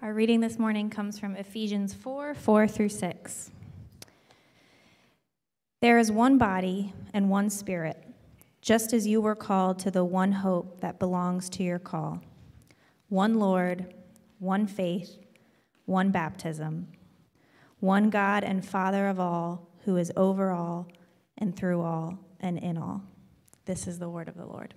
Our reading this morning comes from Ephesians 4 4 through 6. There is one body and one spirit, just as you were called to the one hope that belongs to your call. One Lord, one faith, one baptism, one God and Father of all, who is over all and through all and in all. This is the word of the Lord.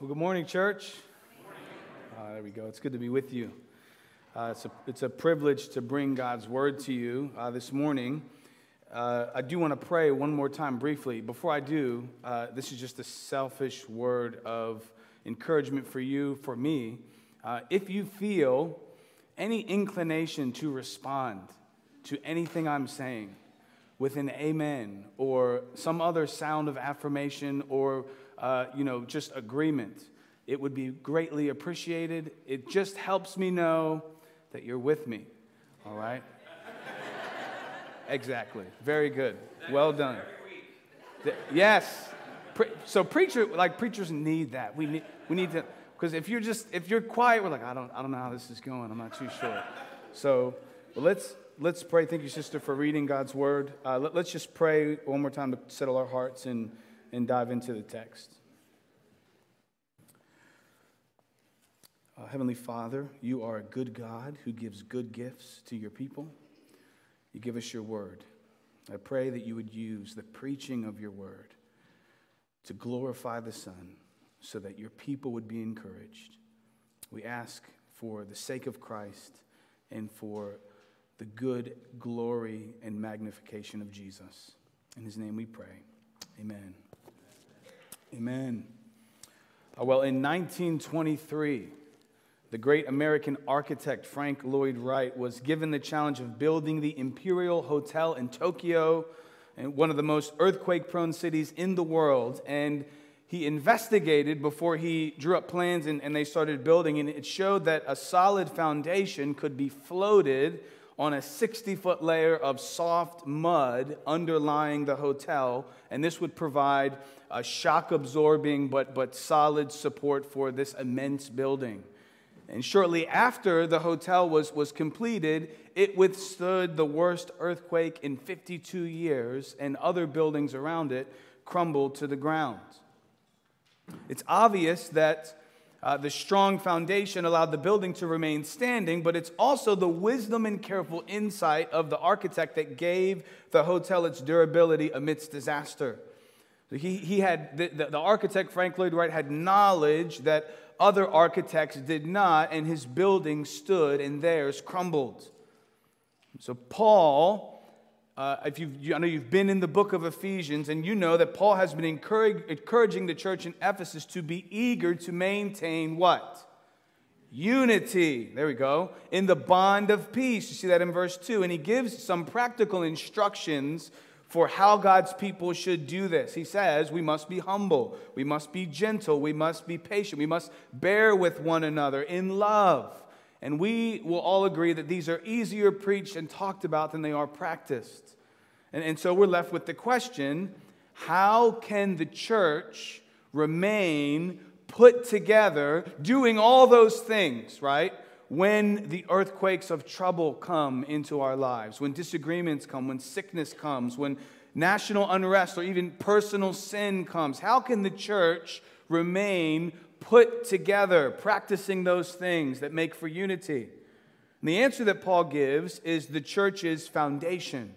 Well, good morning, church. Uh, there we go. It's good to be with you. Uh, it's, a, it's a privilege to bring God's word to you uh, this morning. Uh, I do want to pray one more time briefly. Before I do, uh, this is just a selfish word of encouragement for you, for me. Uh, if you feel any inclination to respond to anything I'm saying with an amen or some other sound of affirmation or uh, you know, just agreement. It would be greatly appreciated. It just helps me know that you're with me. All right? exactly. Very good. Well done. Yes. So preacher, like preachers need that. We need, we need to, because if you're just, if you're quiet, we're like, I don't, I don't know how this is going. I'm not too sure. So well, let's, let's pray. Thank you, sister, for reading God's word. Uh, let, let's just pray one more time to settle our hearts and and dive into the text. Uh, Heavenly Father, you are a good God who gives good gifts to your people. You give us your word. I pray that you would use the preaching of your word to glorify the Son so that your people would be encouraged. We ask for the sake of Christ and for the good glory and magnification of Jesus. In his name we pray. Amen. Amen. Uh, well, in 1923, the great American architect Frank Lloyd Wright was given the challenge of building the Imperial Hotel in Tokyo, one of the most earthquake prone cities in the world. And he investigated before he drew up plans and, and they started building, and it showed that a solid foundation could be floated on a 60 foot layer of soft mud underlying the hotel, and this would provide a shock absorbing but, but solid support for this immense building. And shortly after the hotel was, was completed, it withstood the worst earthquake in 52 years, and other buildings around it crumbled to the ground. It's obvious that uh, the strong foundation allowed the building to remain standing, but it's also the wisdom and careful insight of the architect that gave the hotel its durability amidst disaster. He, he had, the, the, the architect, Frank Lloyd Wright, had knowledge that other architects did not, and his building stood and theirs crumbled. So, Paul uh, if you've, you, I know you've been in the book of Ephesians, and you know that Paul has been encouraging the church in Ephesus to be eager to maintain what? Unity. There we go. In the bond of peace. You see that in verse 2. And he gives some practical instructions for how God's people should do this. He says, We must be humble, we must be gentle, we must be patient, we must bear with one another in love. And we will all agree that these are easier preached and talked about than they are practiced. And, and so we're left with the question how can the church remain put together doing all those things, right? When the earthquakes of trouble come into our lives, when disagreements come, when sickness comes, when national unrest or even personal sin comes, how can the church remain put together, practicing those things that make for unity? And the answer that Paul gives is the church's foundation,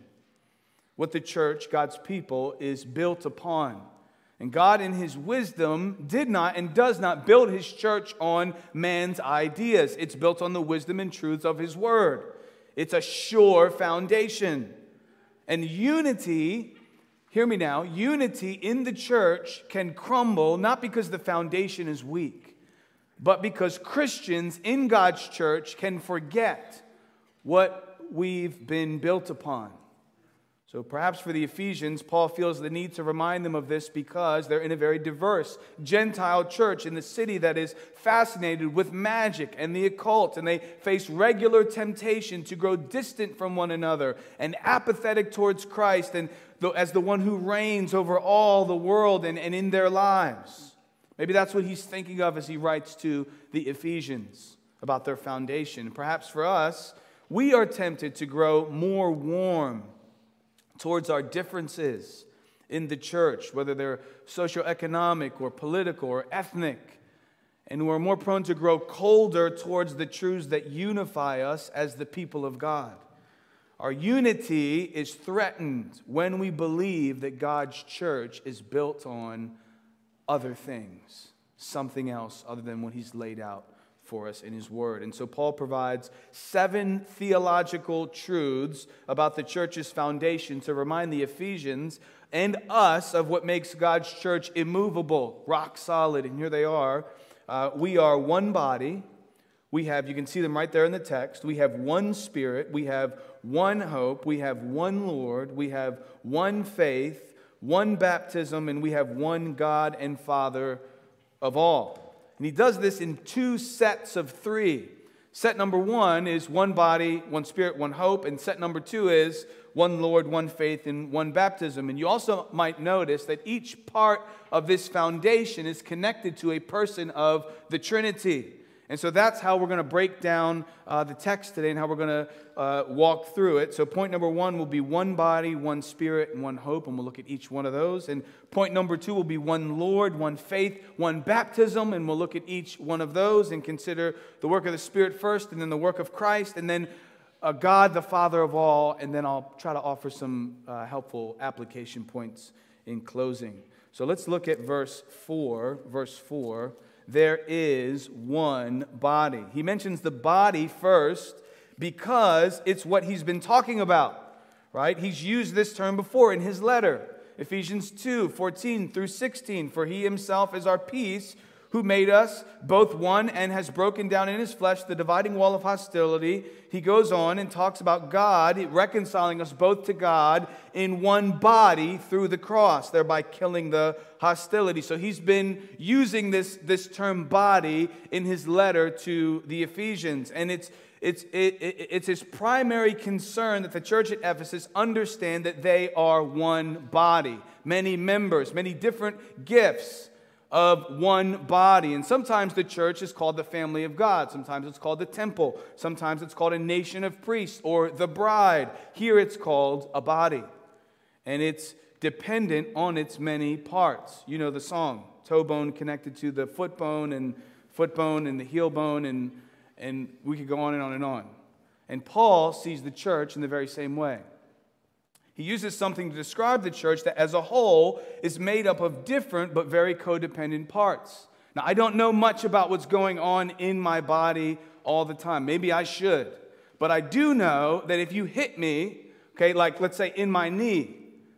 what the church, God's people, is built upon. And God, in His wisdom, did not and does not build His church on man's ideas. It's built on the wisdom and truths of His Word. It's a sure foundation. And unity hear me now, unity in the church can crumble not because the foundation is weak, but because Christians in God's church can forget what we've been built upon. So perhaps for the Ephesians, Paul feels the need to remind them of this because they're in a very diverse Gentile church in the city that is fascinated with magic and the occult, and they face regular temptation to grow distant from one another and apathetic towards Christ and as the one who reigns over all the world and, and in their lives. Maybe that's what he's thinking of as he writes to the Ephesians about their foundation. Perhaps for us, we are tempted to grow more warm towards our differences in the church, whether they're socioeconomic or political or ethnic. And we're more prone to grow colder towards the truths that unify us as the people of God. Our unity is threatened when we believe that God's church is built on other things, something else other than what He's laid out for us in his word. And so Paul provides seven theological truths about the church's foundation to remind the Ephesians and us of what makes God's church immovable, rock solid. And here they are. Uh, we are one body. We have, you can see them right there in the text. We have one spirit. We have one hope. We have one Lord. We have one faith, one baptism, and we have one God and Father of all. And he does this in two sets of three. Set number one is one body, one spirit, one hope. And set number two is one Lord, one faith, and one baptism. And you also might notice that each part of this foundation is connected to a person of the Trinity. And so that's how we're going to break down uh, the text today and how we're going to uh, walk through it. So, point number one will be one body, one spirit, and one hope. And we'll look at each one of those. And point number two will be one Lord, one faith, one baptism. And we'll look at each one of those and consider the work of the Spirit first, and then the work of Christ, and then uh, God, the Father of all. And then I'll try to offer some uh, helpful application points in closing. So, let's look at verse 4. Verse 4 there is one body. He mentions the body first because it's what he's been talking about, right? He's used this term before in his letter, Ephesians 2 14 through 16. For he himself is our peace who made us both one and has broken down in his flesh the dividing wall of hostility. He goes on and talks about God reconciling us both to God in one body through the cross, thereby killing the hostility. So he's been using this, this term body in his letter to the Ephesians. And it's it's, it, it, it's his primary concern that the church at Ephesus understand that they are one body, many members, many different gifts of one body. And sometimes the church is called the family of God. Sometimes it's called the temple. Sometimes it's called a nation of priests or the bride. Here it's called a body. And it's dependent on its many parts. You know the song toe bone connected to the foot bone, and foot bone and the heel bone, and, and we could go on and on and on. And Paul sees the church in the very same way. He uses something to describe the church that as a whole is made up of different but very codependent parts. Now, I don't know much about what's going on in my body all the time. Maybe I should. But I do know that if you hit me, okay, like let's say in my knee,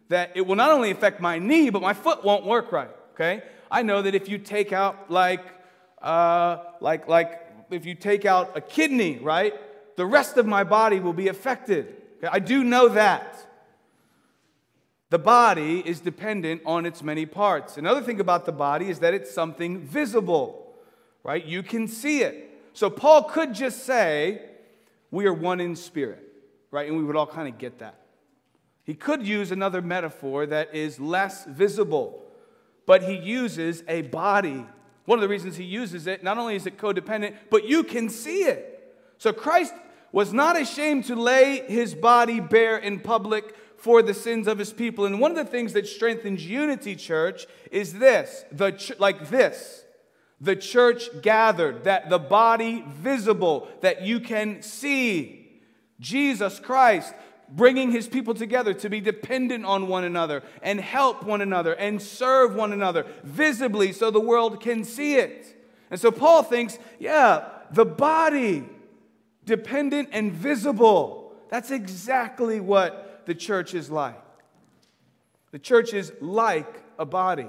that it will not only affect my knee, but my foot won't work right, okay? I know that if you take out like, uh, like, like if you take out a kidney, right, the rest of my body will be affected. Okay? I do know that. The body is dependent on its many parts. Another thing about the body is that it's something visible, right? You can see it. So Paul could just say, We are one in spirit, right? And we would all kind of get that. He could use another metaphor that is less visible, but he uses a body. One of the reasons he uses it, not only is it codependent, but you can see it. So Christ was not ashamed to lay his body bare in public for the sins of his people. And one of the things that strengthens unity, church, is this the ch- like this the church gathered, that the body visible, that you can see. Jesus Christ bringing his people together to be dependent on one another and help one another and serve one another visibly so the world can see it. And so Paul thinks, yeah, the body, dependent and visible. That's exactly what the church is like. The church is like a body.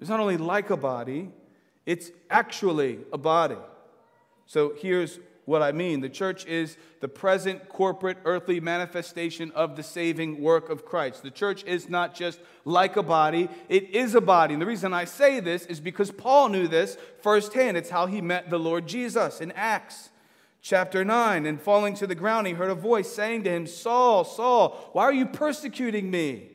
It's not only like a body, it's actually a body. So here's what I mean. The church is the present corporate earthly manifestation of the saving work of Christ. The church is not just like a body, it is a body. And the reason I say this is because Paul knew this firsthand. It's how he met the Lord Jesus in Acts chapter 9. And falling to the ground, he heard a voice saying to him, Saul, Saul, why are you persecuting me?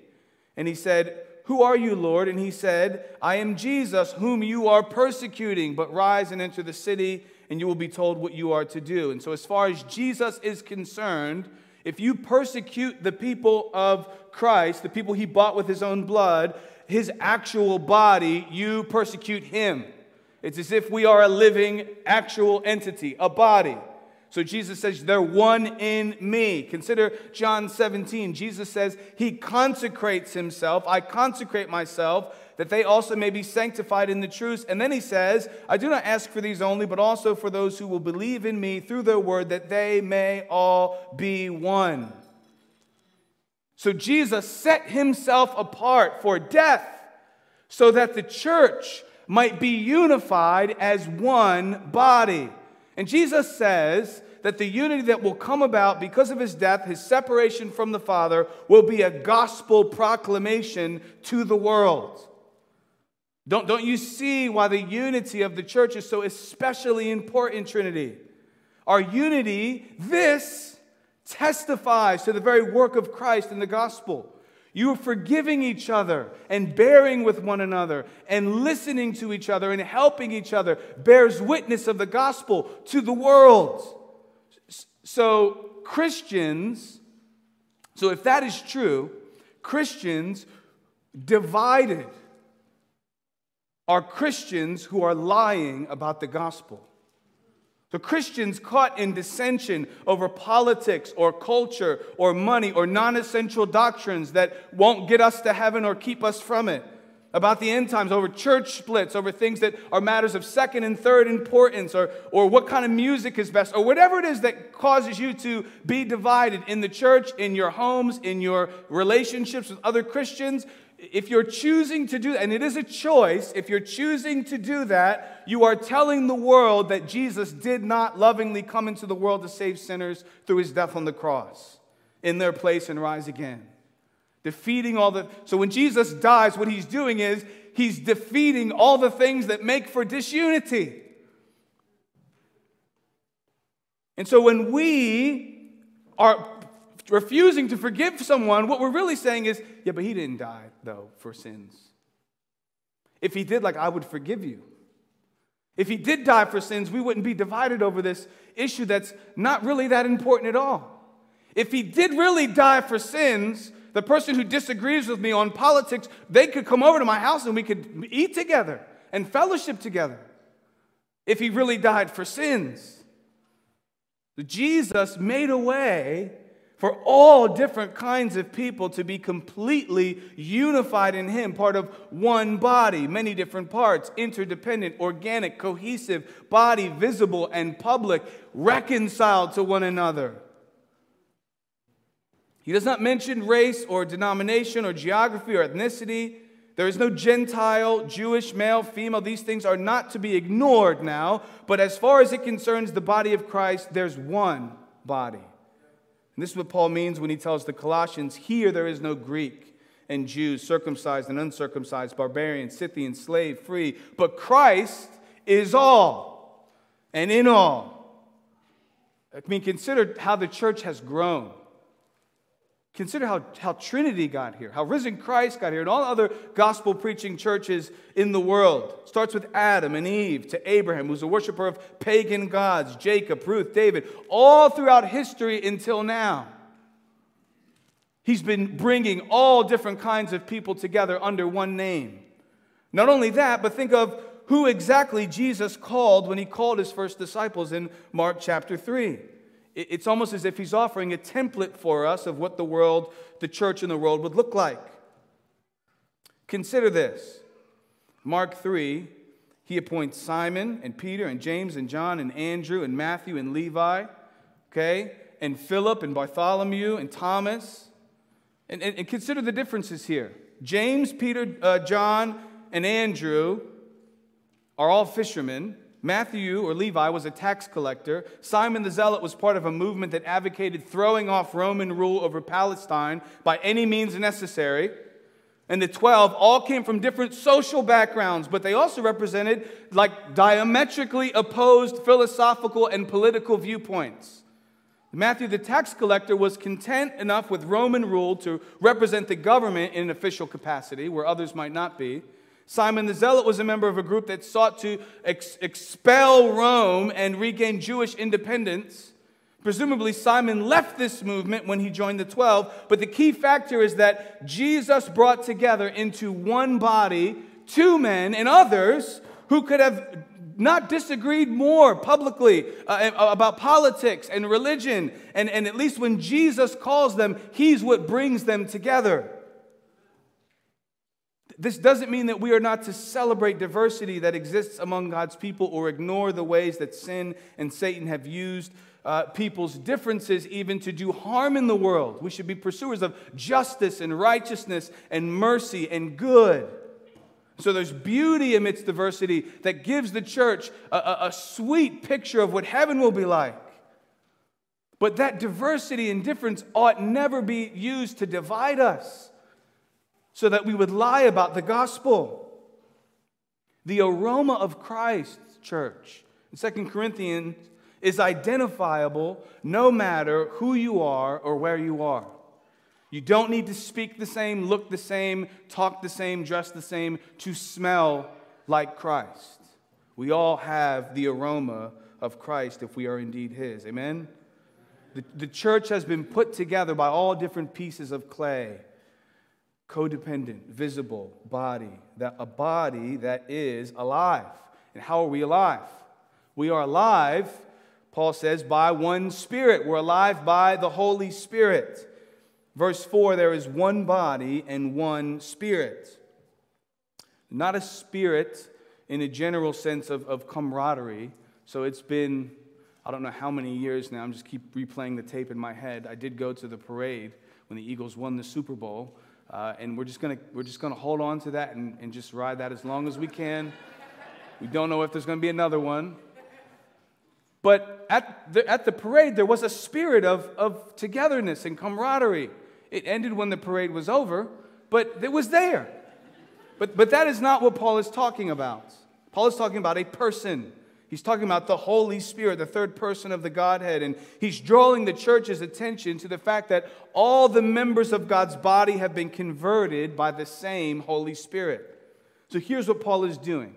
And he said, Who are you, Lord? And he said, I am Jesus, whom you are persecuting, but rise and enter the city and you will be told what you are to do. And so, as far as Jesus is concerned, if you persecute the people of Christ, the people he bought with his own blood, his actual body, you persecute him. It's as if we are a living, actual entity, a body. So Jesus says, They're one in me. Consider John 17. Jesus says, He consecrates Himself. I consecrate myself that they also may be sanctified in the truth. And then he says, I do not ask for these only, but also for those who will believe in me through their word, that they may all be one. So Jesus set himself apart for death so that the church might be unified as one body. And Jesus says that the unity that will come about because of his death, his separation from the Father, will be a gospel proclamation to the world. Don't, don't you see why the unity of the church is so especially important, Trinity? Our unity, this testifies to the very work of Christ in the gospel. You are forgiving each other and bearing with one another and listening to each other and helping each other bears witness of the gospel to the world. So, Christians, so if that is true, Christians divided are Christians who are lying about the gospel. The Christians caught in dissension over politics or culture or money or non essential doctrines that won't get us to heaven or keep us from it. About the end times, over church splits, over things that are matters of second and third importance, or, or what kind of music is best, or whatever it is that causes you to be divided in the church, in your homes, in your relationships with other Christians if you're choosing to do and it is a choice, if you're choosing to do that, you are telling the world that Jesus did not lovingly come into the world to save sinners through his death on the cross in their place and rise again. Defeating all the. So when Jesus dies, what he's doing is he's defeating all the things that make for disunity. And so when we are refusing to forgive someone, what we're really saying is, yeah, but he didn't die, though, for sins. If he did, like, I would forgive you. If he did die for sins, we wouldn't be divided over this issue that's not really that important at all. If he did really die for sins, the person who disagrees with me on politics, they could come over to my house and we could eat together and fellowship together. If he really died for sins. Jesus made a way for all different kinds of people to be completely unified in Him, part of one body, many different parts, interdependent, organic, cohesive, body, visible and public, reconciled to one another. He does not mention race or denomination or geography or ethnicity. There is no Gentile, Jewish, male, female. These things are not to be ignored now. But as far as it concerns the body of Christ, there's one body. And this is what Paul means when he tells the Colossians here there is no Greek and Jews, circumcised and uncircumcised, barbarian, Scythian, slave, free, but Christ is all and in all. I mean, consider how the church has grown. Consider how, how Trinity got here, how risen Christ got here, and all other gospel preaching churches in the world. It starts with Adam and Eve to Abraham, who's a worshiper of pagan gods, Jacob, Ruth, David, all throughout history until now. He's been bringing all different kinds of people together under one name. Not only that, but think of who exactly Jesus called when he called his first disciples in Mark chapter 3. It's almost as if he's offering a template for us of what the world, the church in the world would look like. Consider this Mark 3, he appoints Simon and Peter and James and John and Andrew and Matthew and Levi, okay, and Philip and Bartholomew and Thomas. And, and, and consider the differences here. James, Peter, uh, John, and Andrew are all fishermen. Matthew or Levi was a tax collector. Simon the Zealot was part of a movement that advocated throwing off Roman rule over Palestine by any means necessary. And the 12 all came from different social backgrounds, but they also represented like diametrically opposed philosophical and political viewpoints. Matthew, the tax collector, was content enough with Roman rule to represent the government in an official capacity where others might not be. Simon the Zealot was a member of a group that sought to ex- expel Rome and regain Jewish independence. Presumably, Simon left this movement when he joined the 12, but the key factor is that Jesus brought together into one body two men and others who could have not disagreed more publicly uh, about politics and religion. And, and at least when Jesus calls them, he's what brings them together. This doesn't mean that we are not to celebrate diversity that exists among God's people or ignore the ways that sin and Satan have used uh, people's differences even to do harm in the world. We should be pursuers of justice and righteousness and mercy and good. So there's beauty amidst diversity that gives the church a, a, a sweet picture of what heaven will be like. But that diversity and difference ought never be used to divide us so that we would lie about the gospel. The aroma of Christ, church, in 2 Corinthians, is identifiable no matter who you are or where you are. You don't need to speak the same, look the same, talk the same, dress the same to smell like Christ. We all have the aroma of Christ if we are indeed His. Amen? The, the church has been put together by all different pieces of clay codependent, visible body, that a body that is alive. And how are we alive? We are alive, Paul says, by one spirit. We're alive by the Holy Spirit. Verse 4 there is one body and one spirit. Not a spirit in a general sense of, of camaraderie. So it's been, I don't know how many years now, I'm just keep replaying the tape in my head. I did go to the parade when the Eagles won the Super Bowl. Uh, and we're just gonna we're just gonna hold on to that and, and just ride that as long as we can. We don't know if there's gonna be another one. But at the, at the parade, there was a spirit of, of togetherness and camaraderie. It ended when the parade was over, but it was there. But, but that is not what Paul is talking about. Paul is talking about a person. He's talking about the Holy Spirit, the third person of the Godhead. And he's drawing the church's attention to the fact that all the members of God's body have been converted by the same Holy Spirit. So here's what Paul is doing.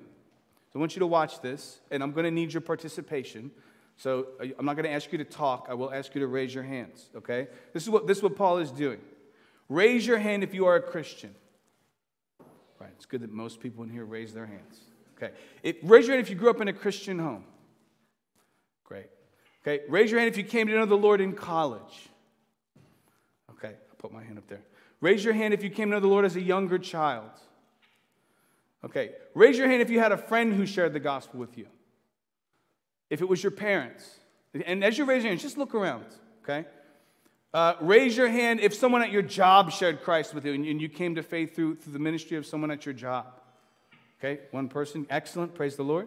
So I want you to watch this, and I'm going to need your participation. So uh, I'm not going to ask you to talk. I will ask you to raise your hands, okay? This is what, this is what Paul is doing. Raise your hand if you are a Christian. Right, it's good that most people in here raise their hands. Okay. It, raise your hand if you grew up in a Christian home. Great. Okay. Raise your hand if you came to know the Lord in college. Okay. I'll put my hand up there. Raise your hand if you came to know the Lord as a younger child. Okay. Raise your hand if you had a friend who shared the gospel with you. If it was your parents. And as you raise your hand, just look around. Okay. Uh, raise your hand if someone at your job shared Christ with you and you came to faith through, through the ministry of someone at your job. Okay, one person, excellent, praise the Lord.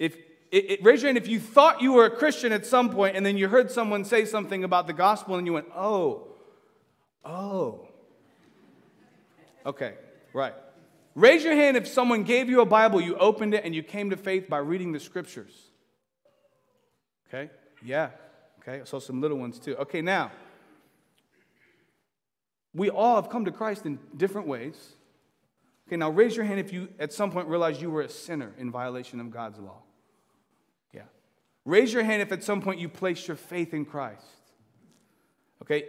If it, it, raise your hand if you thought you were a Christian at some point and then you heard someone say something about the gospel and you went, oh, oh. Okay, right. Raise your hand if someone gave you a Bible, you opened it, and you came to faith by reading the scriptures. Okay, yeah. Okay, I saw some little ones too. Okay, now, we all have come to Christ in different ways. Okay, now raise your hand if you at some point realized you were a sinner in violation of God's law. Yeah. Raise your hand if at some point you placed your faith in Christ. Okay.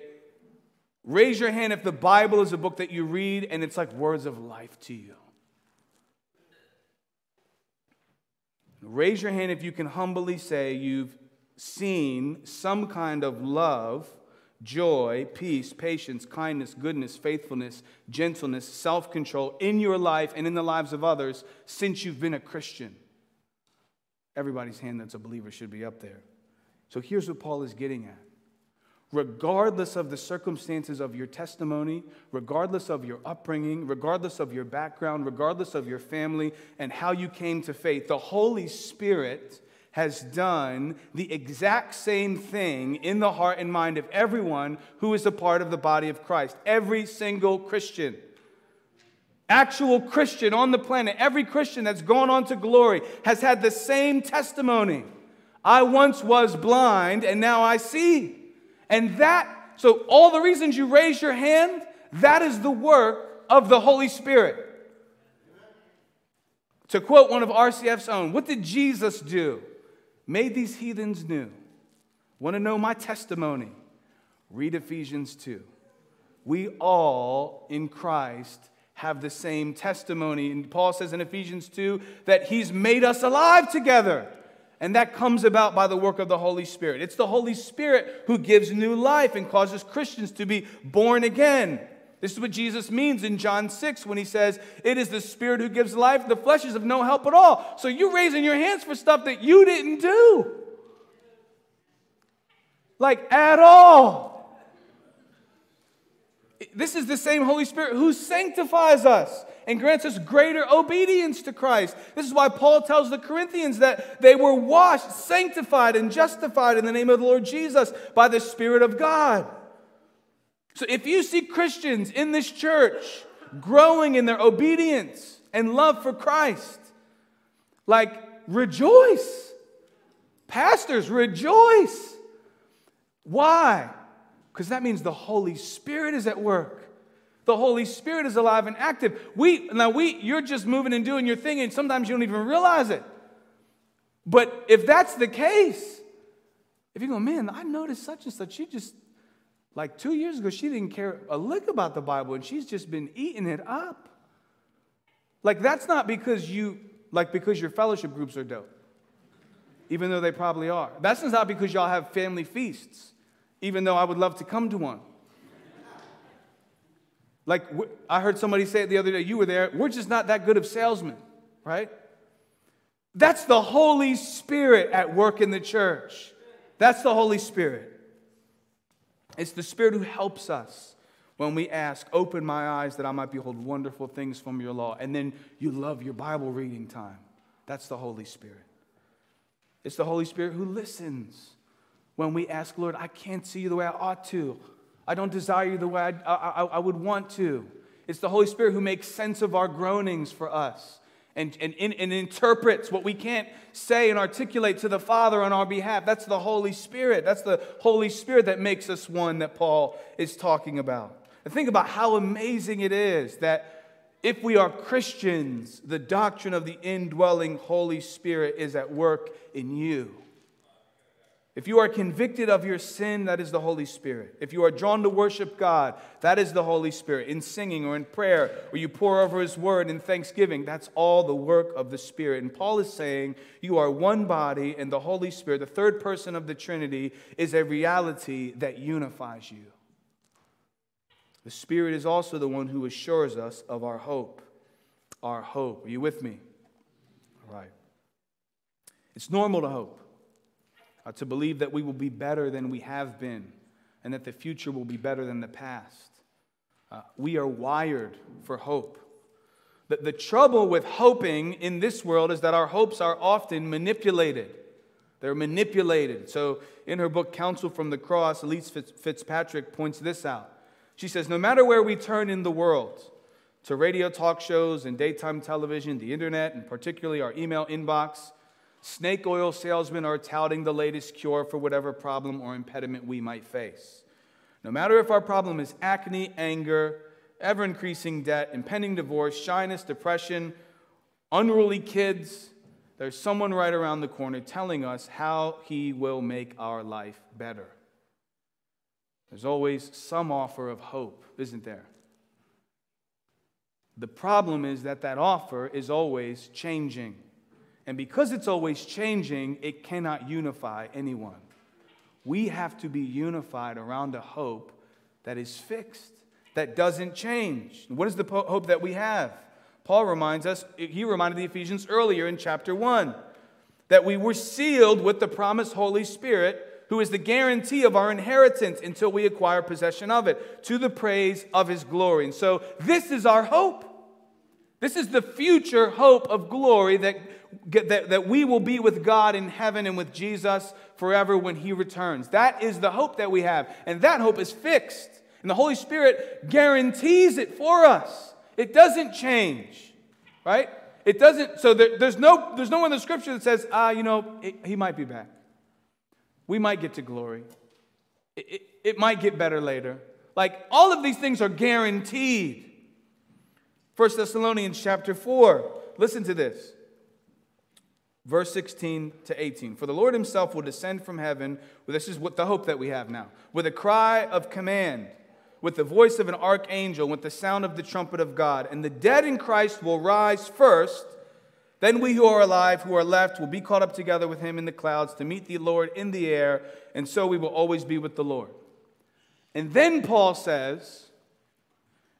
Raise your hand if the Bible is a book that you read and it's like words of life to you. Raise your hand if you can humbly say you've seen some kind of love joy, peace, patience, kindness, goodness, faithfulness, gentleness, self control in your life and in the lives of others since you've been a Christian. Everybody's hand that's a believer should be up there. So here's what Paul is getting at regardless of the circumstances of your testimony, regardless of your upbringing, regardless of your background, regardless of your family and how you came to faith, the Holy Spirit has done the exact same thing in the heart and mind of everyone who is a part of the body of Christ. Every single Christian. Actual Christian on the planet, every Christian that's gone on to glory has had the same testimony. I once was blind and now I see. And that, so all the reasons you raise your hand, that is the work of the Holy Spirit. To quote one of RCF's own, what did Jesus do? Made these heathens new. Want to know my testimony? Read Ephesians 2. We all in Christ have the same testimony. And Paul says in Ephesians 2 that he's made us alive together. And that comes about by the work of the Holy Spirit. It's the Holy Spirit who gives new life and causes Christians to be born again. This is what Jesus means in John 6 when he says, It is the Spirit who gives life, the flesh is of no help at all. So you're raising your hands for stuff that you didn't do. Like, at all. This is the same Holy Spirit who sanctifies us and grants us greater obedience to Christ. This is why Paul tells the Corinthians that they were washed, sanctified, and justified in the name of the Lord Jesus by the Spirit of God. So if you see Christians in this church growing in their obedience and love for Christ, like rejoice. Pastors, rejoice. Why? Because that means the Holy Spirit is at work. The Holy Spirit is alive and active. We now we you're just moving and doing your thing, and sometimes you don't even realize it. But if that's the case, if you go, man, I noticed such and such, she just like two years ago, she didn't care a lick about the Bible, and she's just been eating it up. Like that's not because you like because your fellowship groups are dope, even though they probably are. That's not because y'all have family feasts, even though I would love to come to one. Like I heard somebody say it the other day, you were there, we're just not that good of salesmen, right? That's the Holy Spirit at work in the church. That's the Holy Spirit. It's the Spirit who helps us when we ask, Open my eyes that I might behold wonderful things from your law. And then you love your Bible reading time. That's the Holy Spirit. It's the Holy Spirit who listens when we ask, Lord, I can't see you the way I ought to. I don't desire you the way I, I, I, would want to. It's the Holy Spirit who makes sense of our groanings for us and, and, and interprets what we can't say and articulate to the Father on our behalf. That's the Holy Spirit. That's the Holy Spirit that makes us one that Paul is talking about. And think about how amazing it is that if we are Christians, the doctrine of the indwelling Holy Spirit is at work in you. If you are convicted of your sin, that is the Holy Spirit. If you are drawn to worship God, that is the Holy Spirit. In singing or in prayer, or you pore over His word in thanksgiving, that's all the work of the Spirit. And Paul is saying you are one body, and the Holy Spirit, the third person of the Trinity, is a reality that unifies you. The Spirit is also the one who assures us of our hope. Our hope. Are you with me? All right. It's normal to hope uh, to believe that we will be better than we have been and that the future will be better than the past. Uh, we are wired for hope. The, the trouble with hoping in this world is that our hopes are often manipulated. They're manipulated. So, in her book, Counsel from the Cross, Elyse Fitzpatrick points this out. She says, No matter where we turn in the world, to radio talk shows and daytime television, the internet, and particularly our email inbox, Snake oil salesmen are touting the latest cure for whatever problem or impediment we might face. No matter if our problem is acne, anger, ever increasing debt, impending divorce, shyness, depression, unruly kids, there's someone right around the corner telling us how he will make our life better. There's always some offer of hope, isn't there? The problem is that that offer is always changing. And because it's always changing, it cannot unify anyone. We have to be unified around a hope that is fixed, that doesn't change. What is the hope that we have? Paul reminds us, he reminded the Ephesians earlier in chapter 1 that we were sealed with the promised Holy Spirit who is the guarantee of our inheritance until we acquire possession of it, to the praise of his glory. And so, this is our hope. This is the future hope of glory that, that, that we will be with God in heaven and with Jesus forever when he returns. That is the hope that we have. And that hope is fixed. And the Holy Spirit guarantees it for us. It doesn't change, right? It doesn't, so there, there's, no, there's no one in the scripture that says, ah, you know, it, he might be back. We might get to glory. It, it, it might get better later. Like all of these things are guaranteed. 1 Thessalonians chapter 4. Listen to this. Verse 16 to 18. For the Lord himself will descend from heaven. Well, this is what the hope that we have now. With a cry of command, with the voice of an archangel, with the sound of the trumpet of God. And the dead in Christ will rise first. Then we who are alive, who are left, will be caught up together with him in the clouds to meet the Lord in the air, and so we will always be with the Lord. And then Paul says,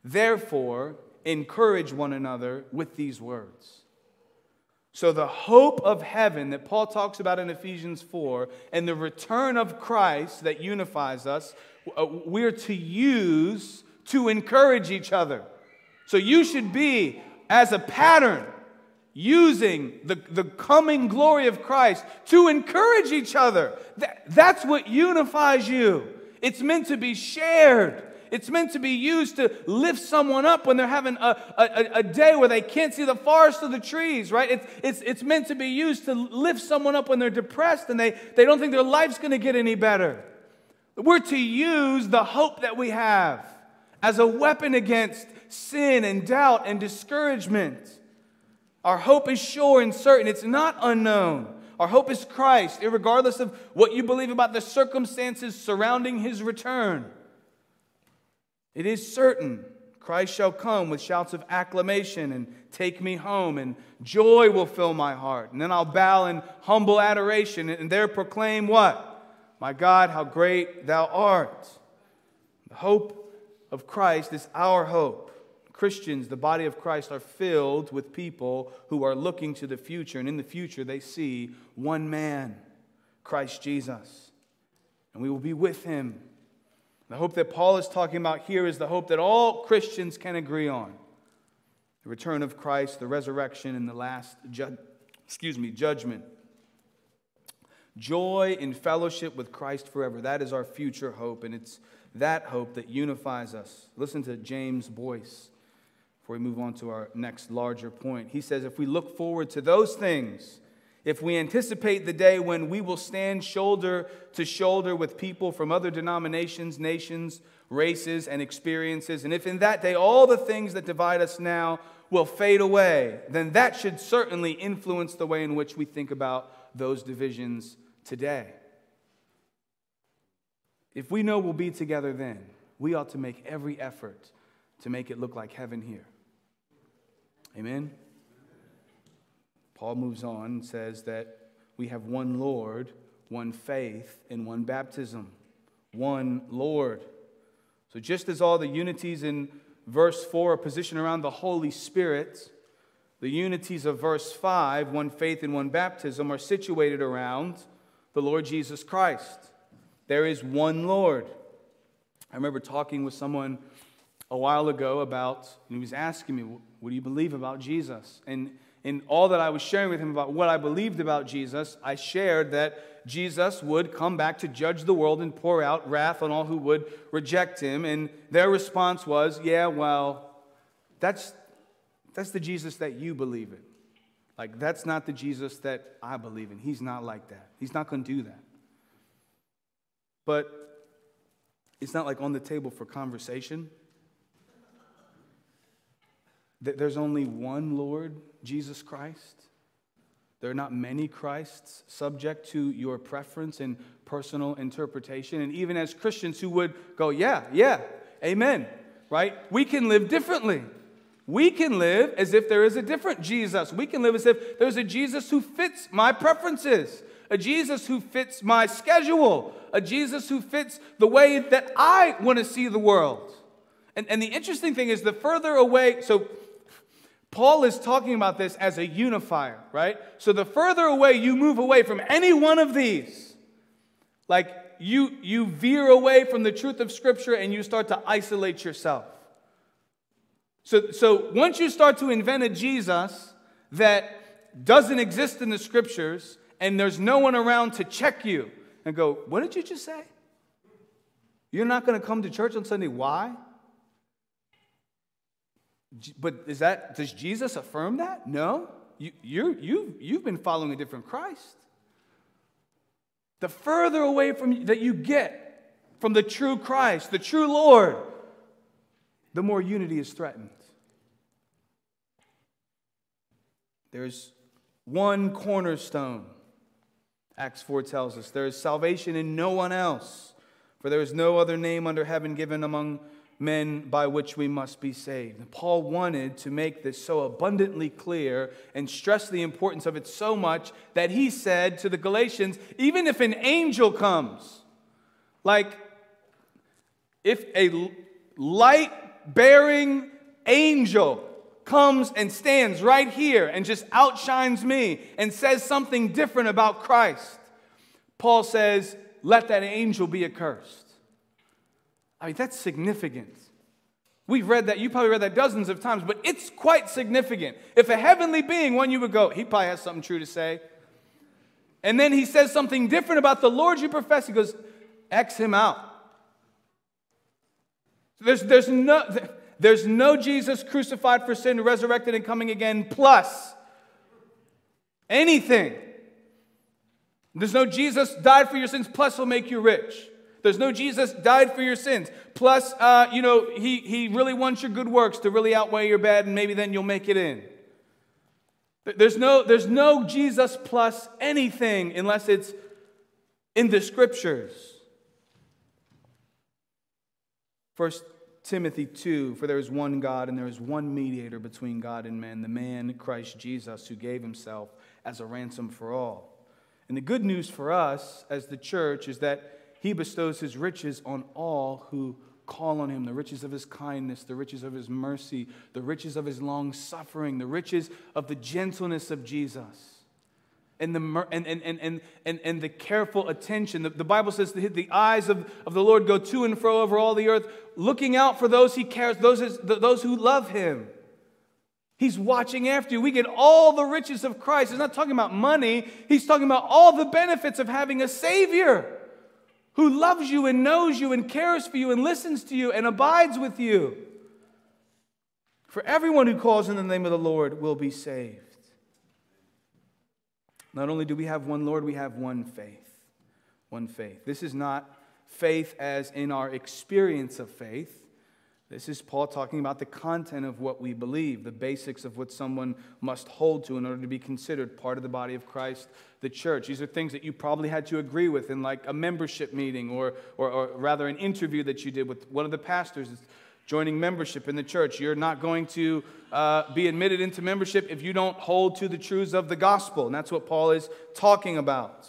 Therefore, encourage one another with these words. So, the hope of heaven that Paul talks about in Ephesians 4 and the return of Christ that unifies us, uh, we're to use to encourage each other. So, you should be, as a pattern, using the, the coming glory of Christ to encourage each other. That, that's what unifies you. It's meant to be shared. It's meant to be used to lift someone up when they're having a, a, a day where they can't see the forest of the trees, right? It's, it's, it's meant to be used to lift someone up when they're depressed and they, they don't think their life's going to get any better. We're to use the hope that we have as a weapon against sin and doubt and discouragement. Our hope is sure and certain, it's not unknown. Our hope is Christ, regardless of what you believe about the circumstances surrounding his return. It is certain Christ shall come with shouts of acclamation and take me home, and joy will fill my heart. And then I'll bow in humble adoration and there proclaim what? My God, how great thou art. The hope of Christ is our hope. Christians, the body of Christ, are filled with people who are looking to the future, and in the future they see one man, Christ Jesus. And we will be with him. The hope that Paul is talking about here is the hope that all Christians can agree on the return of Christ, the resurrection, and the last ju- excuse me, judgment. Joy in fellowship with Christ forever. That is our future hope, and it's that hope that unifies us. Listen to James Boice before we move on to our next larger point. He says, If we look forward to those things, if we anticipate the day when we will stand shoulder to shoulder with people from other denominations, nations, races, and experiences, and if in that day all the things that divide us now will fade away, then that should certainly influence the way in which we think about those divisions today. If we know we'll be together then, we ought to make every effort to make it look like heaven here. Amen? Paul moves on and says that we have one Lord, one faith, and one baptism. One Lord. So, just as all the unities in verse 4 are positioned around the Holy Spirit, the unities of verse 5, one faith and one baptism, are situated around the Lord Jesus Christ. There is one Lord. I remember talking with someone a while ago about, and he was asking me, What do you believe about Jesus? And in all that I was sharing with him about what I believed about Jesus, I shared that Jesus would come back to judge the world and pour out wrath on all who would reject him. And their response was, Yeah, well, that's, that's the Jesus that you believe in. Like, that's not the Jesus that I believe in. He's not like that. He's not going to do that. But it's not like on the table for conversation. That there's only one Lord, Jesus Christ. There are not many Christs subject to your preference and personal interpretation. And even as Christians who would go, yeah, yeah, amen, right? We can live differently. We can live as if there is a different Jesus. We can live as if there's a Jesus who fits my preferences, a Jesus who fits my schedule, a Jesus who fits the way that I want to see the world. And, and the interesting thing is, the further away, so Paul is talking about this as a unifier, right? So the further away you move away from any one of these, Like you, you veer away from the truth of Scripture and you start to isolate yourself. So, so once you start to invent a Jesus that doesn't exist in the Scriptures and there's no one around to check you and go, What did you just say? You're not going to come to church on Sunday. Why? But is that, does Jesus affirm that? No. You, you you've, you've been following a different Christ. The further away from that you get from the true Christ, the true Lord, the more unity is threatened. There's one cornerstone. Acts 4 tells us there is salvation in no one else, for there is no other name under heaven given among men by which we must be saved. Paul wanted to make this so abundantly clear and stress the importance of it so much that he said to the Galatians, even if an angel comes, like if a light bearing angel comes and stands right here and just outshines me and says something different about Christ, Paul says, let that angel be accursed. I mean, that's significant. We've read that, you probably read that dozens of times, but it's quite significant. If a heavenly being, one you would go, he probably has something true to say. And then he says something different about the Lord you profess. He goes, X him out. There's, there's, no, there's no Jesus crucified for sin, resurrected, and coming again, plus anything. There's no Jesus died for your sins, plus will make you rich. There's no Jesus died for your sins. Plus, uh, you know, he, he really wants your good works to really outweigh your bad, and maybe then you'll make it in. There's no, there's no Jesus plus anything unless it's in the scriptures. First Timothy 2 For there is one God and there is one mediator between God and man, the man Christ Jesus, who gave himself as a ransom for all. And the good news for us as the church is that he bestows his riches on all who call on him the riches of his kindness, the riches of his mercy, the riches of his long suffering, the riches of the gentleness of Jesus. And the, and, and, and, and, and the careful attention. The, the Bible says the, the eyes of, of the Lord go to and fro over all the earth, looking out for those he cares, those, those who love him. He's watching after you. We get all the riches of Christ. He's not talking about money, he's talking about all the benefits of having a Savior who loves you and knows you and cares for you and listens to you and abides with you. For everyone who calls in the name of the Lord will be saved. Not only do we have one Lord, we have one faith. One faith. This is not faith as in our experience of faith. This is Paul talking about the content of what we believe, the basics of what someone must hold to in order to be considered part of the body of Christ, the church. These are things that you probably had to agree with in like a membership meeting or, or, or rather an interview that you did with one of the pastors joining membership in the church. You're not going to uh, be admitted into membership if you don't hold to the truths of the gospel. And that's what Paul is talking about.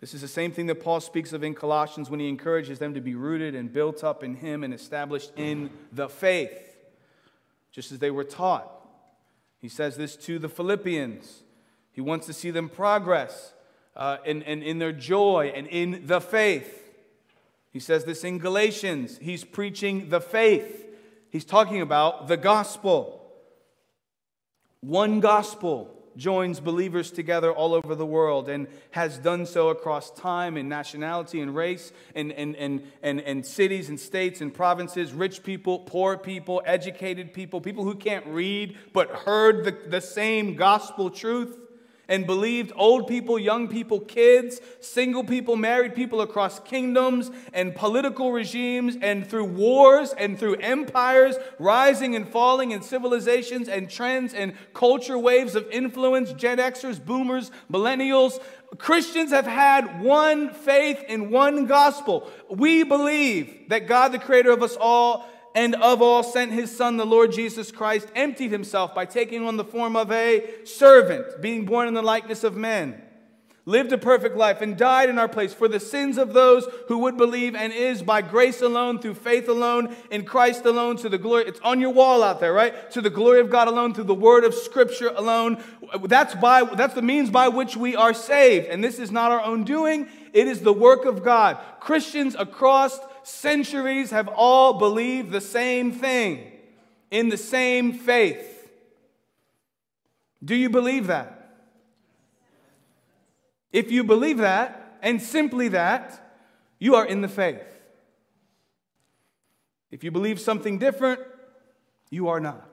This is the same thing that Paul speaks of in Colossians when he encourages them to be rooted and built up in him and established in the faith, just as they were taught. He says this to the Philippians. He wants to see them progress uh, in, in, in their joy and in the faith. He says this in Galatians. He's preaching the faith, he's talking about the gospel. One gospel joins believers together all over the world and has done so across time and nationality and race and, and, and, and, and cities and states and provinces, rich people, poor people, educated people, people who can't read but heard the, the same gospel truth and believed old people, young people, kids, single people, married people across kingdoms and political regimes and through wars and through empires, rising and falling in civilizations and trends and culture waves of influence, Gen Xers, boomers, millennials. Christians have had one faith in one gospel. We believe that God, the creator of us all, and of all sent his son, the Lord Jesus Christ, emptied himself by taking on the form of a servant, being born in the likeness of men lived a perfect life, and died in our place for the sins of those who would believe, and is by grace alone, through faith alone, in Christ alone, to the glory. It's on your wall out there, right? To the glory of God alone, through the word of Scripture alone. That's by that's the means by which we are saved. And this is not our own doing, it is the work of God. Christians across centuries have all believed the same thing in the same faith. Do you believe that? If you believe that, and simply that, you are in the faith. If you believe something different, you are not.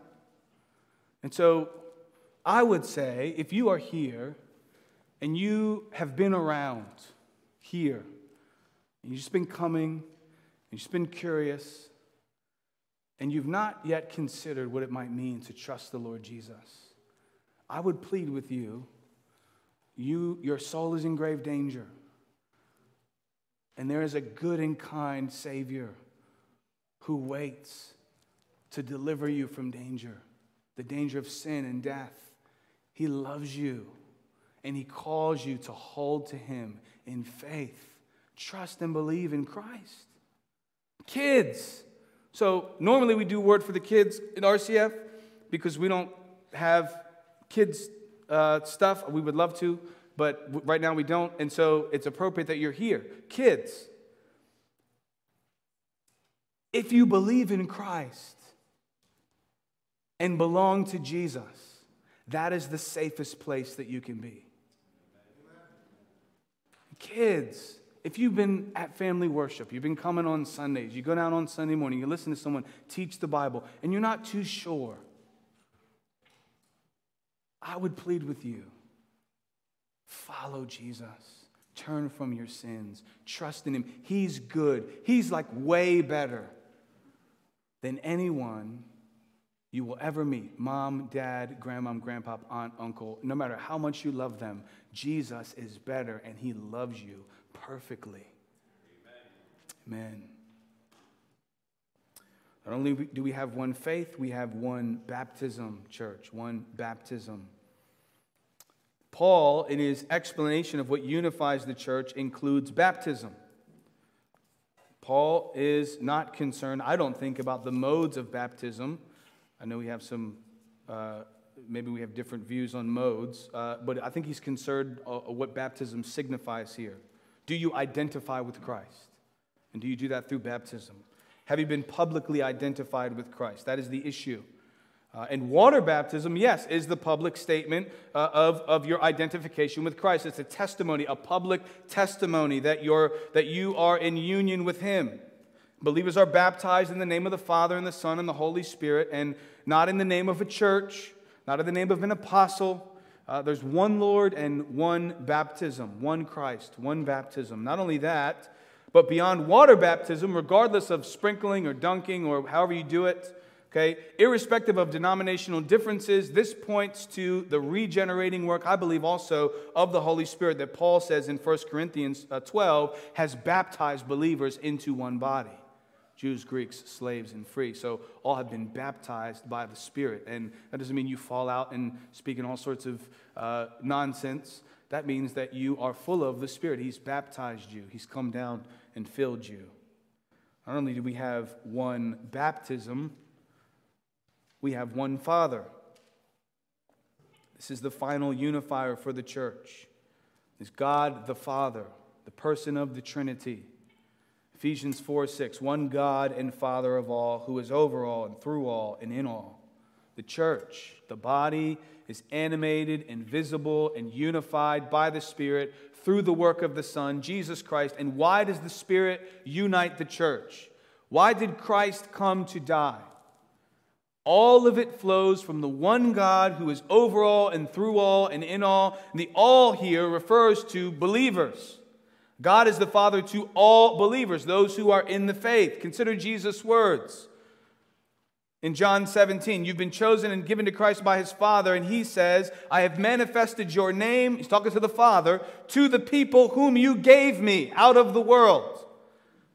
And so I would say if you are here and you have been around here, and you've just been coming, and you've been curious, and you've not yet considered what it might mean to trust the Lord Jesus, I would plead with you you, your soul is in grave danger. And there is a good and kind Savior who waits to deliver you from danger, the danger of sin and death. He loves you and He calls you to hold to Him in faith. Trust and believe in Christ. Kids. So, normally we do word for the kids in RCF because we don't have kids uh, stuff. We would love to, but right now we don't. And so it's appropriate that you're here. Kids, if you believe in Christ and belong to Jesus, that is the safest place that you can be. Kids, if you've been at family worship, you've been coming on Sundays, you go down on Sunday morning, you listen to someone teach the Bible, and you're not too sure I would plead with you follow Jesus. Turn from your sins. Trust in Him. He's good. He's like way better than anyone you will ever meet mom, dad, grandmom, grandpop, aunt, uncle. No matter how much you love them, Jesus is better and He loves you perfectly. Amen. Amen. Not only do we have one faith, we have one baptism, church, one baptism. Paul, in his explanation of what unifies the church, includes baptism. Paul is not concerned, I don't think, about the modes of baptism. I know we have some, uh, maybe we have different views on modes, uh, but I think he's concerned uh, what baptism signifies here. Do you identify with Christ? And do you do that through baptism? Have you been publicly identified with Christ? That is the issue. Uh, and water baptism, yes, is the public statement uh, of, of your identification with Christ. It's a testimony, a public testimony that, you're, that you are in union with Him. Believers are baptized in the name of the Father and the Son and the Holy Spirit, and not in the name of a church, not in the name of an apostle. Uh, there's one Lord and one baptism, one Christ, one baptism. Not only that, but beyond water baptism, regardless of sprinkling or dunking or however you do it, Okay, irrespective of denominational differences, this points to the regenerating work, I believe, also of the Holy Spirit that Paul says in 1 Corinthians uh, 12 has baptized believers into one body Jews, Greeks, slaves, and free. So all have been baptized by the Spirit. And that doesn't mean you fall out and speak in all sorts of uh, nonsense. That means that you are full of the Spirit. He's baptized you, He's come down and filled you. Not only do we have one baptism, we have one Father. This is the final unifier for the church. Is God the Father, the person of the Trinity. Ephesians 4 6, one God and Father of all, who is over all and through all and in all. The church, the body, is animated and visible and unified by the Spirit through the work of the Son, Jesus Christ. And why does the Spirit unite the church? Why did Christ come to die? All of it flows from the one God who is over all and through all and in all. And the all here refers to believers. God is the Father to all believers, those who are in the faith. Consider Jesus' words. In John 17, you've been chosen and given to Christ by his Father, and he says, I have manifested your name, he's talking to the Father, to the people whom you gave me out of the world.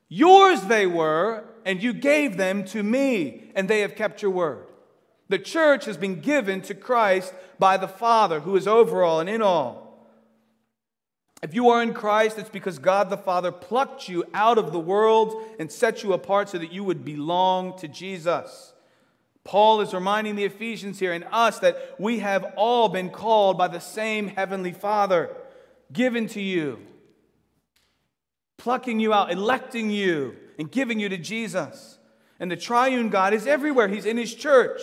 Yours they were, and you gave them to me, and they have kept your word. The church has been given to Christ by the Father, who is over all and in all. If you are in Christ, it's because God the Father plucked you out of the world and set you apart so that you would belong to Jesus. Paul is reminding the Ephesians here and us that we have all been called by the same Heavenly Father, given to you, plucking you out, electing you, and giving you to Jesus. And the triune God is everywhere, He's in His church.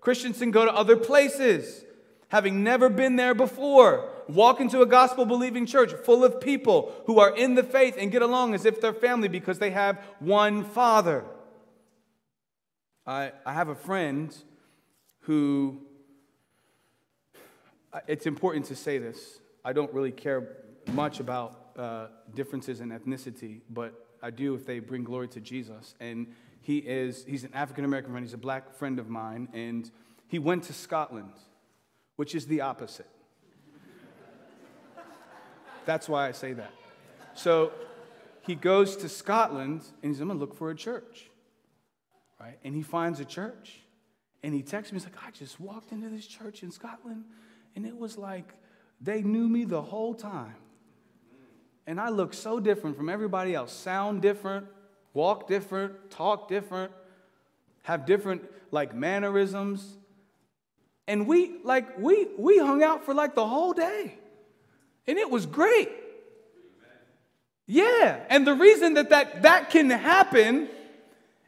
Christians can go to other places, having never been there before. Walk into a gospel believing church full of people who are in the faith and get along as if they're family because they have one Father. I, I have a friend who, it's important to say this. I don't really care much about uh, differences in ethnicity, but I do if they bring glory to Jesus. And he is, he's an African American friend, he's a black friend of mine, and he went to Scotland, which is the opposite. That's why I say that. So he goes to Scotland and he's, I'm gonna look for a church right? And he finds a church. And he texts me, he's like, I just walked into this church in Scotland, and it was like they knew me the whole time. And I look so different from everybody else, sound different, walk different, talk different, have different like mannerisms. And we like we we hung out for like the whole day. And it was great. Yeah, and the reason that that, that can happen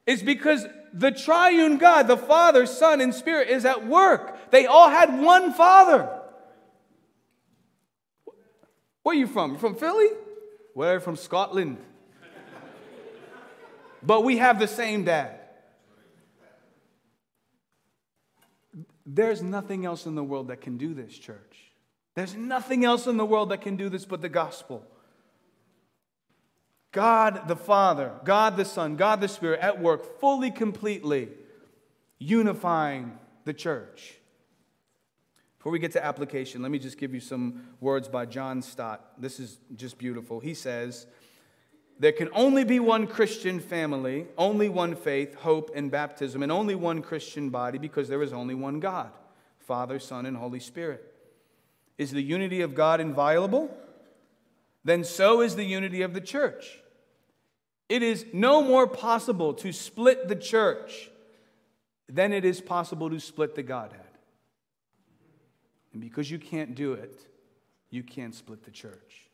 is because the triune God, the Father, Son, and Spirit, is at work. They all had one Father. Where are you from? You from Philly? Where from Scotland? but we have the same dad. There's nothing else in the world that can do this, church. There's nothing else in the world that can do this but the gospel. God the Father, God the Son, God the Spirit at work fully, completely unifying the church. Before we get to application, let me just give you some words by John Stott. This is just beautiful. He says, There can only be one Christian family, only one faith, hope, and baptism, and only one Christian body because there is only one God Father, Son, and Holy Spirit. Is the unity of God inviolable? Then so is the unity of the church. It is no more possible to split the church than it is possible to split the Godhead. And because you can't do it, you can't split the church.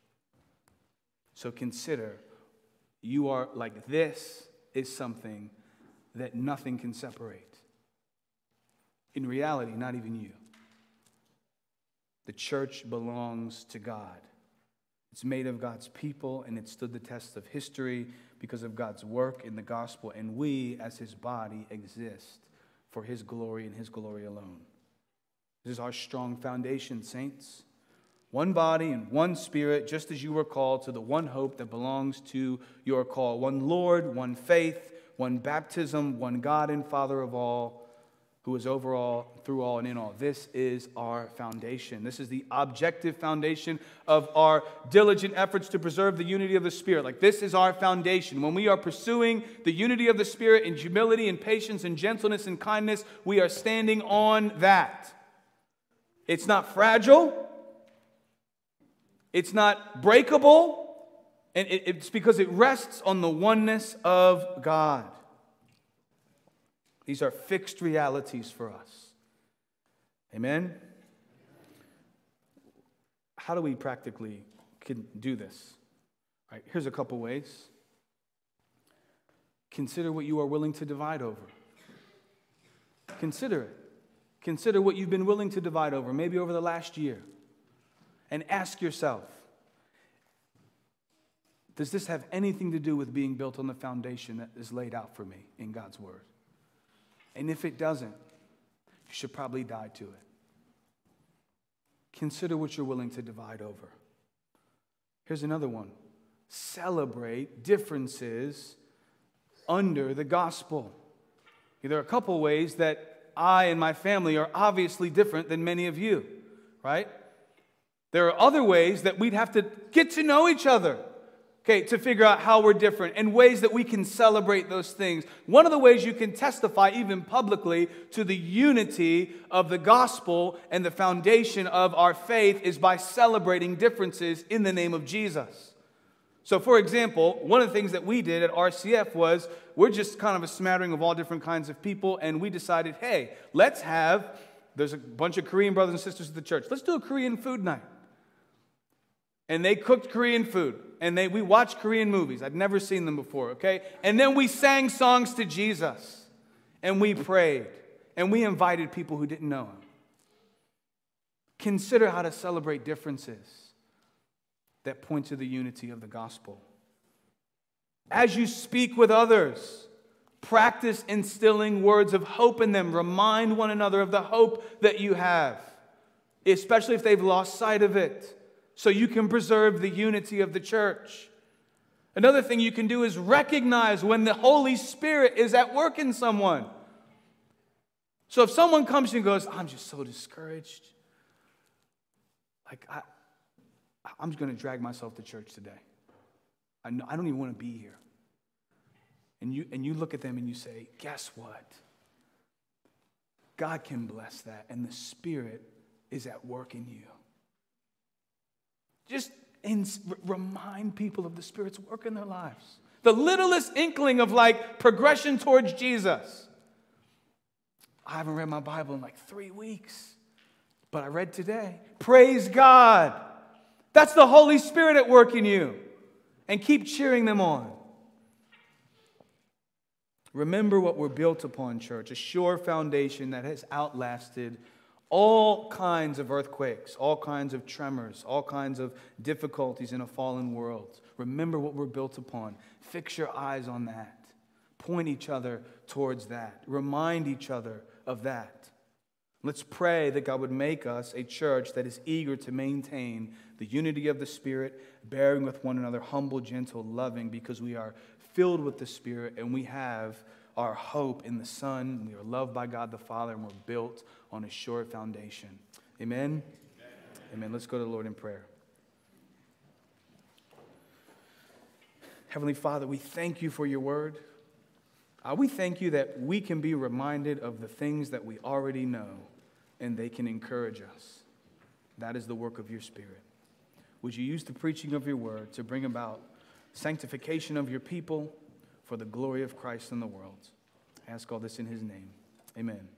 So consider you are like this is something that nothing can separate. In reality, not even you. The church belongs to God. It's made of God's people and it stood the test of history because of God's work in the gospel, and we, as his body, exist for his glory and his glory alone. This is our strong foundation, saints. One body and one spirit, just as you were called to the one hope that belongs to your call. One Lord, one faith, one baptism, one God and Father of all who is over all, through all, and in all. This is our foundation. This is the objective foundation of our diligent efforts to preserve the unity of the Spirit. Like, this is our foundation. When we are pursuing the unity of the Spirit in humility and patience and gentleness and kindness, we are standing on that. It's not fragile, it's not breakable, and it's because it rests on the oneness of God. These are fixed realities for us. Amen? How do we practically can do this? All right, here's a couple ways. Consider what you are willing to divide over. Consider it. Consider what you've been willing to divide over, maybe over the last year. And ask yourself Does this have anything to do with being built on the foundation that is laid out for me in God's Word? And if it doesn't, you should probably die to it. Consider what you're willing to divide over. Here's another one celebrate differences under the gospel. There are a couple ways that I and my family are obviously different than many of you, right? There are other ways that we'd have to get to know each other. Okay, to figure out how we're different and ways that we can celebrate those things. One of the ways you can testify, even publicly, to the unity of the gospel and the foundation of our faith is by celebrating differences in the name of Jesus. So, for example, one of the things that we did at RCF was we're just kind of a smattering of all different kinds of people, and we decided, hey, let's have, there's a bunch of Korean brothers and sisters at the church, let's do a Korean food night. And they cooked Korean food, and they, we watched Korean movies. I'd never seen them before, okay? And then we sang songs to Jesus, and we prayed, and we invited people who didn't know him. Consider how to celebrate differences that point to the unity of the gospel. As you speak with others, practice instilling words of hope in them. Remind one another of the hope that you have, especially if they've lost sight of it, so you can preserve the unity of the church. Another thing you can do is recognize when the Holy Spirit is at work in someone. So if someone comes and goes, I'm just so discouraged, like, I, I'm just going to drag myself to church today. I, know, I don't even want to be here. And you, and you look at them and you say, guess what? God can bless that, and the Spirit is at work in you. Just in, remind people of the Spirit's work in their lives. The littlest inkling of like progression towards Jesus. I haven't read my Bible in like three weeks, but I read today. Praise God. That's the Holy Spirit at work in you. And keep cheering them on. Remember what we're built upon, church a sure foundation that has outlasted all kinds of earthquakes, all kinds of tremors, all kinds of difficulties in a fallen world. Remember what we're built upon. Fix your eyes on that. Point each other towards that. Remind each other of that. Let's pray that God would make us a church that is eager to maintain the unity of the Spirit, bearing with one another, humble, gentle, loving, because we are filled with the Spirit and we have our hope in the Son. We are loved by God the Father and we're built on a sure foundation. Amen? Amen. Amen. Let's go to the Lord in prayer. Heavenly Father, we thank you for your word. Uh, we thank you that we can be reminded of the things that we already know and they can encourage us. That is the work of your Spirit. Would you use the preaching of your word to bring about sanctification of your people for the glory of Christ in the world? I ask all this in his name. Amen.